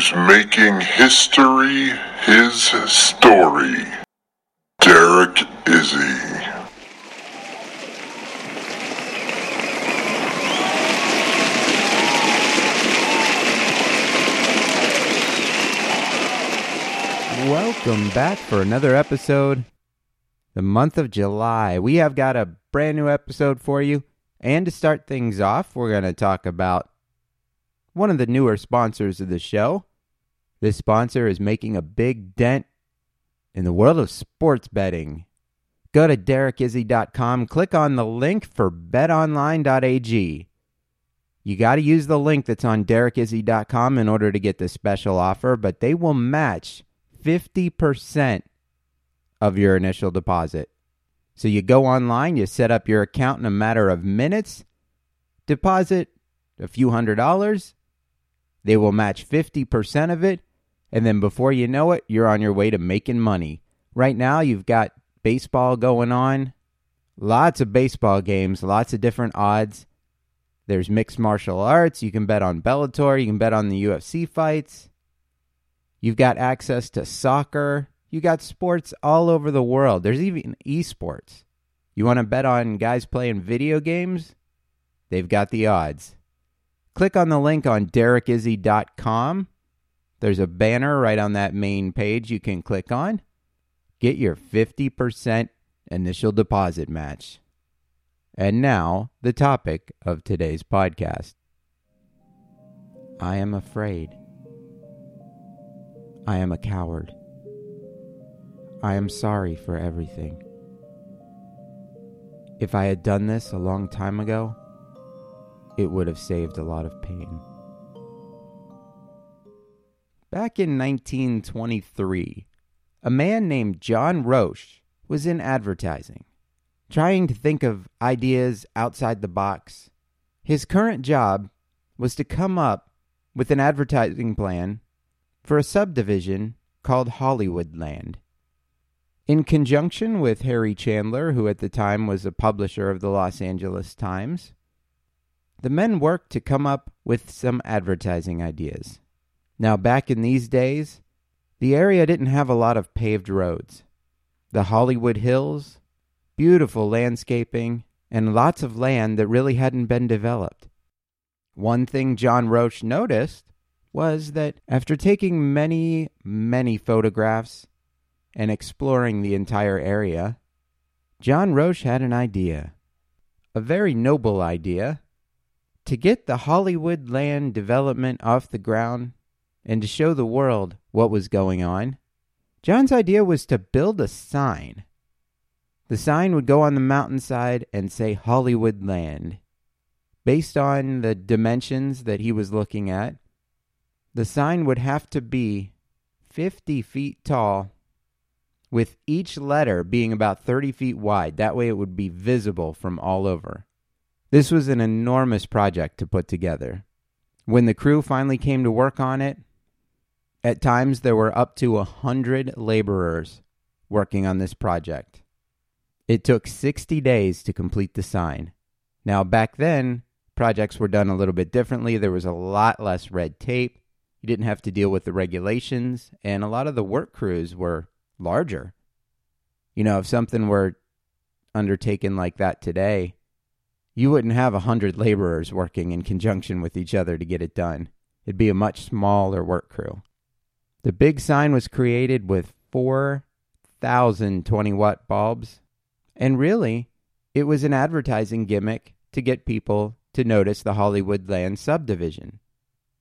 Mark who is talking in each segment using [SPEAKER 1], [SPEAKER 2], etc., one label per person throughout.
[SPEAKER 1] Who's making history his story, Derek Izzy.
[SPEAKER 2] Welcome back for another episode. The month of July. We have got a brand new episode for you. And to start things off, we're going to talk about one of the newer sponsors of the show. This sponsor is making a big dent in the world of sports betting. Go to derekizzy.com, click on the link for betonline.ag. You got to use the link that's on derekizzy.com in order to get the special offer, but they will match 50% of your initial deposit. So you go online, you set up your account in a matter of minutes, deposit a few hundred dollars, they will match 50% of it, and then before you know it, you're on your way to making money. Right now, you've got baseball going on, lots of baseball games, lots of different odds. There's mixed martial arts. You can bet on Bellator. You can bet on the UFC fights. You've got access to soccer. You got sports all over the world. There's even esports. You want to bet on guys playing video games? They've got the odds. Click on the link on derekizzy.com. There's a banner right on that main page you can click on. Get your 50% initial deposit match. And now, the topic of today's podcast. I am afraid. I am a coward. I am sorry for everything. If I had done this a long time ago, it would have saved a lot of pain. Back in 1923, a man named John Roche was in advertising, trying to think of ideas outside the box. His current job was to come up with an advertising plan for a subdivision called Hollywoodland. In conjunction with Harry Chandler, who at the time was a publisher of the Los Angeles Times, the men worked to come up with some advertising ideas. Now, back in these days, the area didn't have a lot of paved roads. The Hollywood Hills, beautiful landscaping, and lots of land that really hadn't been developed. One thing John Roche noticed was that after taking many, many photographs and exploring the entire area, John Roche had an idea. A very noble idea to get the Hollywood land development off the ground and to show the world what was going on. John's idea was to build a sign. The sign would go on the mountainside and say Hollywood land. Based on the dimensions that he was looking at, the sign would have to be 50 feet tall, with each letter being about 30 feet wide. That way it would be visible from all over. This was an enormous project to put together. When the crew finally came to work on it, at times there were up to a hundred laborers working on this project. It took 60 days to complete the sign. Now, back then, projects were done a little bit differently. There was a lot less red tape. You didn't have to deal with the regulations, and a lot of the work crews were larger. You know, if something were undertaken like that today, you wouldn't have a hundred laborers working in conjunction with each other to get it done. It'd be a much smaller work crew. The big sign was created with 4,000 20 watt bulbs, and really, it was an advertising gimmick to get people to notice the Hollywood Land subdivision.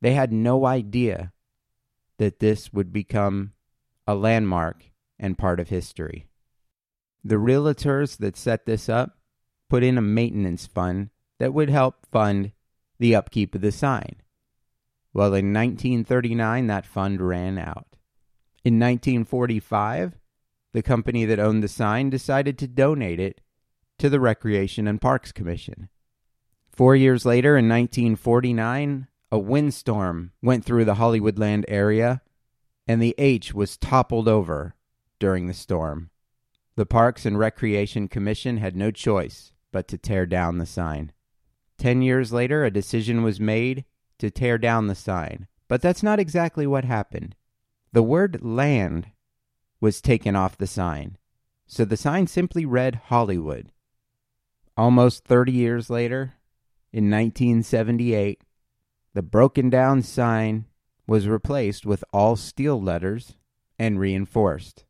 [SPEAKER 2] They had no idea that this would become a landmark and part of history. The realtors that set this up put in a maintenance fund that would help fund the upkeep of the sign. Well, in 1939, that fund ran out. In 1945, the company that owned the sign decided to donate it to the Recreation and Parks Commission. Four years later, in 1949, a windstorm went through the Hollywoodland area, and the H was toppled over during the storm. The Parks and Recreation Commission had no choice but to tear down the sign. Ten years later, a decision was made to tear down the sign, but that's not exactly what happened. The word land was taken off the sign, so the sign simply read Hollywood. Almost 30 years later, in 1978, the broken down sign was replaced with all steel letters and reinforced.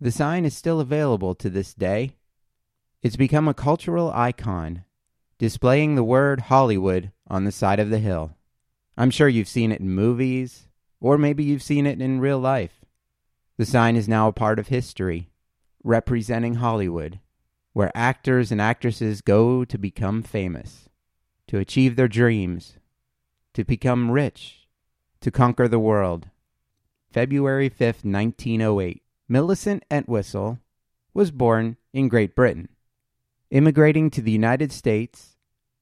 [SPEAKER 2] The sign is still available to this day. It's become a cultural icon, displaying the word Hollywood on the side of the hill. I'm sure you've seen it in movies, or maybe you've seen it in real life. The sign is now a part of history, representing Hollywood, where actors and actresses go to become famous, to achieve their dreams, to become rich, to conquer the world. February 5th, 1908. Millicent Entwistle was born in Great Britain. Immigrating to the United States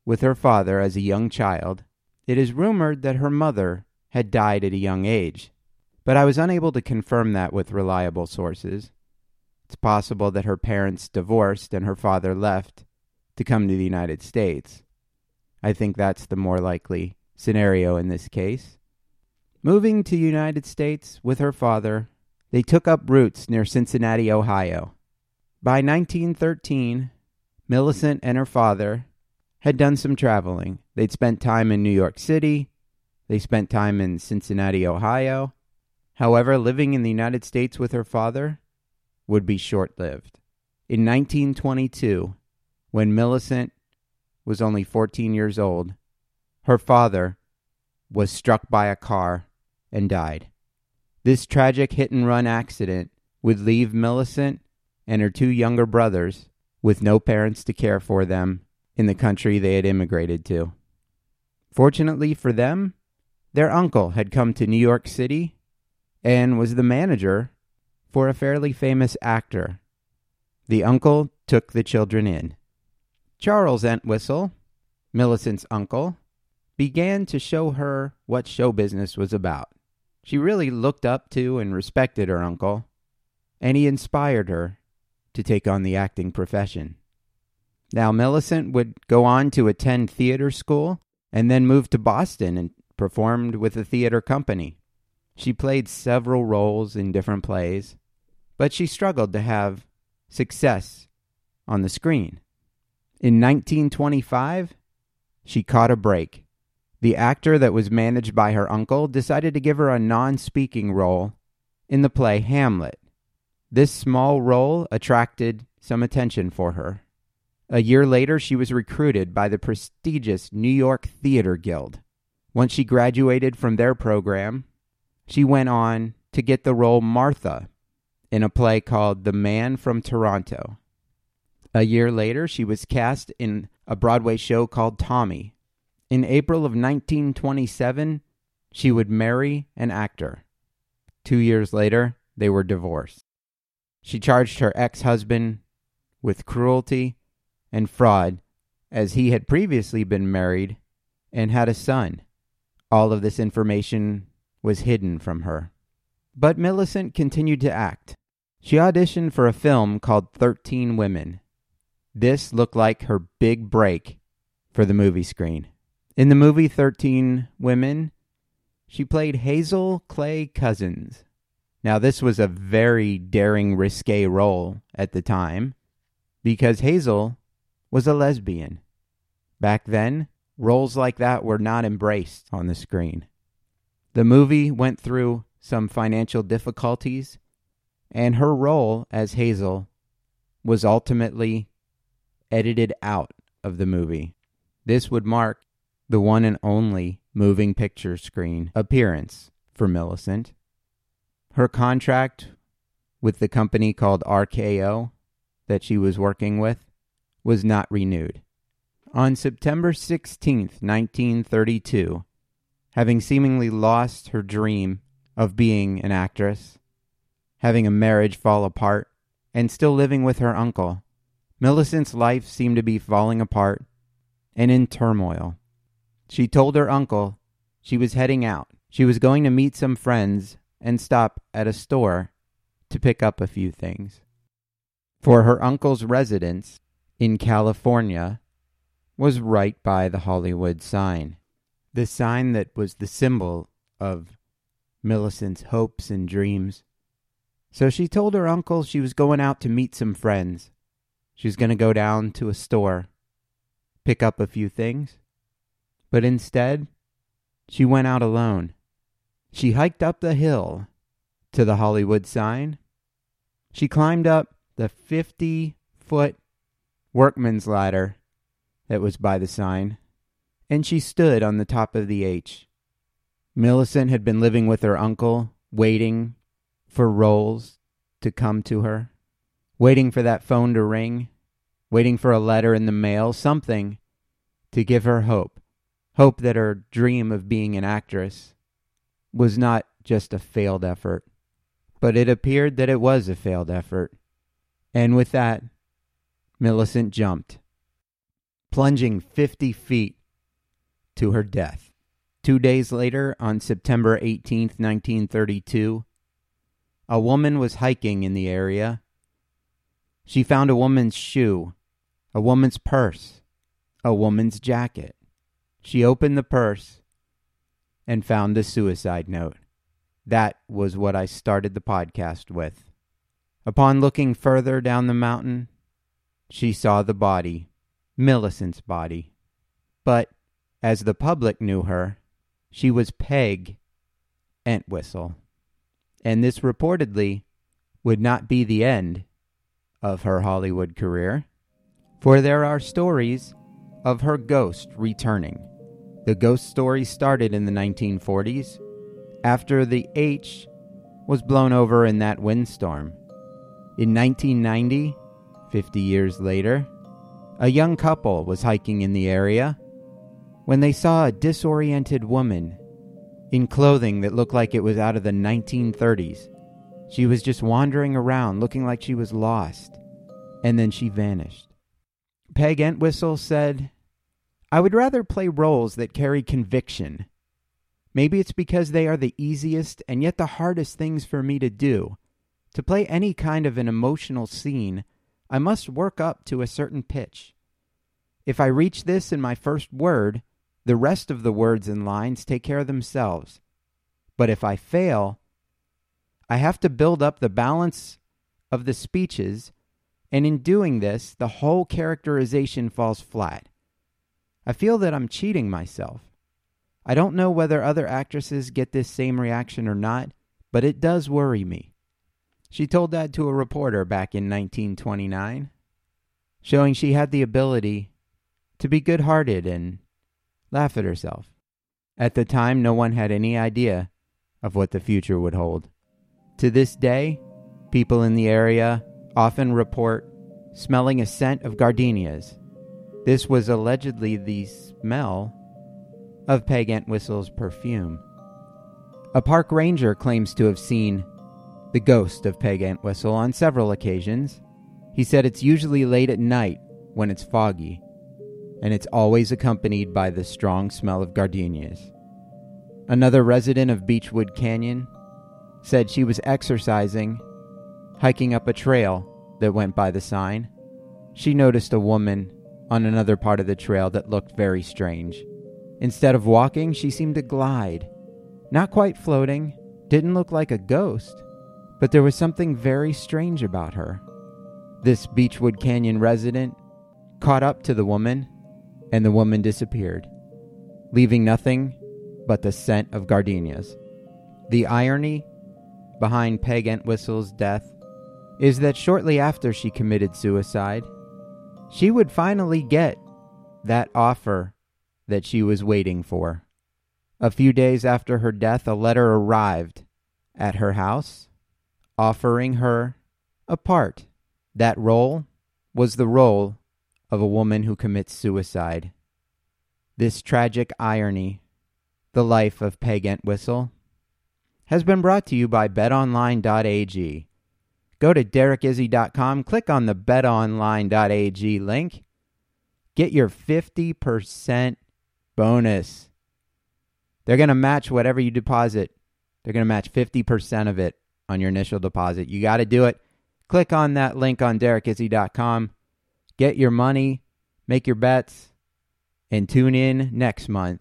[SPEAKER 2] with her father as a young child, it is rumored that her mother had died at a young age, but I was unable to confirm that with reliable sources. It's possible that her parents divorced and her father left to come to the United States. I think that's the more likely scenario in this case. Moving to the United States with her father, they took up roots near Cincinnati, Ohio. By 1913, Millicent and her father had done some traveling. They'd spent time in New York City, they spent time in Cincinnati, Ohio. However, living in the United States with her father would be short lived. In 1922, when Millicent was only 14 years old, her father was struck by a car and died. This tragic hit and run accident would leave Millicent and her two younger brothers with no parents to care for them in the country they had immigrated to. Fortunately for them, their uncle had come to New York City and was the manager for a fairly famous actor. The uncle took the children in. Charles Entwistle, Millicent's uncle, began to show her what show business was about. She really looked up to and respected her uncle, and he inspired her to take on the acting profession. Now, Millicent would go on to attend theater school and then move to Boston and performed with a theater company. She played several roles in different plays, but she struggled to have success on the screen. In 1925, she caught a break. The actor that was managed by her uncle decided to give her a non speaking role in the play Hamlet. This small role attracted some attention for her. A year later, she was recruited by the prestigious New York Theater Guild. Once she graduated from their program, she went on to get the role Martha in a play called The Man from Toronto. A year later, she was cast in a Broadway show called Tommy. In April of 1927, she would marry an actor. Two years later, they were divorced. She charged her ex husband with cruelty and fraud, as he had previously been married and had a son. All of this information was hidden from her. But Millicent continued to act. She auditioned for a film called 13 Women. This looked like her big break for the movie screen. In the movie 13 Women, she played Hazel Clay Cousins. Now, this was a very daring, risque role at the time because Hazel was a lesbian. Back then, roles like that were not embraced on the screen. The movie went through some financial difficulties, and her role as Hazel was ultimately edited out of the movie. This would mark the one and only moving picture screen appearance for Millicent. Her contract with the company called RKO that she was working with was not renewed. On September 16, 1932, having seemingly lost her dream of being an actress, having a marriage fall apart, and still living with her uncle, Millicent's life seemed to be falling apart and in turmoil. She told her uncle she was heading out. She was going to meet some friends and stop at a store to pick up a few things. For her uncle's residence in California was right by the Hollywood sign, the sign that was the symbol of Millicent's hopes and dreams. So she told her uncle she was going out to meet some friends. She was going to go down to a store, pick up a few things. But instead, she went out alone. She hiked up the hill to the Hollywood sign. She climbed up the 50 foot workman's ladder that was by the sign, and she stood on the top of the H. Millicent had been living with her uncle, waiting for roles to come to her, waiting for that phone to ring, waiting for a letter in the mail, something to give her hope. Hope that her dream of being an actress was not just a failed effort, but it appeared that it was a failed effort. And with that, Millicent jumped, plunging 50 feet to her death. Two days later, on September 18, 1932, a woman was hiking in the area. She found a woman's shoe, a woman's purse, a woman's jacket. She opened the purse and found the suicide note. That was what I started the podcast with. Upon looking further down the mountain, she saw the body, Millicent's body. But as the public knew her, she was Peg Entwistle. And this reportedly would not be the end of her Hollywood career, for there are stories of her ghost returning. The ghost story started in the 1940s after the H was blown over in that windstorm. In 1990, 50 years later, a young couple was hiking in the area when they saw a disoriented woman in clothing that looked like it was out of the 1930s. She was just wandering around looking like she was lost, and then she vanished. Peg Entwistle said, I would rather play roles that carry conviction. Maybe it's because they are the easiest and yet the hardest things for me to do. To play any kind of an emotional scene, I must work up to a certain pitch. If I reach this in my first word, the rest of the words and lines take care of themselves. But if I fail, I have to build up the balance of the speeches, and in doing this, the whole characterization falls flat. I feel that I'm cheating myself. I don't know whether other actresses get this same reaction or not, but it does worry me. She told that to a reporter back in 1929, showing she had the ability to be good hearted and laugh at herself. At the time, no one had any idea of what the future would hold. To this day, people in the area often report smelling a scent of gardenias. This was allegedly the smell of Peg Entwistle's perfume. A park ranger claims to have seen the ghost of Peg Entwistle on several occasions. He said it's usually late at night when it's foggy and it's always accompanied by the strong smell of gardenias. Another resident of Beachwood Canyon said she was exercising, hiking up a trail that went by the sign. She noticed a woman on another part of the trail that looked very strange. Instead of walking, she seemed to glide. Not quite floating, didn't look like a ghost, but there was something very strange about her. This Beachwood Canyon resident caught up to the woman and the woman disappeared, leaving nothing but the scent of gardenias. The irony behind Peg Entwistle's death is that shortly after she committed suicide, she would finally get that offer that she was waiting for. A few days after her death, a letter arrived at her house offering her a part. That role was the role of a woman who commits suicide. This tragic irony The Life of Peg Entwistle, has been brought to you by betonline.ag. Go to derekizzy.com, click on the betonline.ag link, get your 50% bonus. They're going to match whatever you deposit. They're going to match 50% of it on your initial deposit. You got to do it. Click on that link on derekizzy.com. Get your money, make your bets, and tune in next month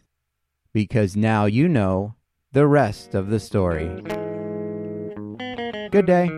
[SPEAKER 2] because now you know the rest of the story. Good day.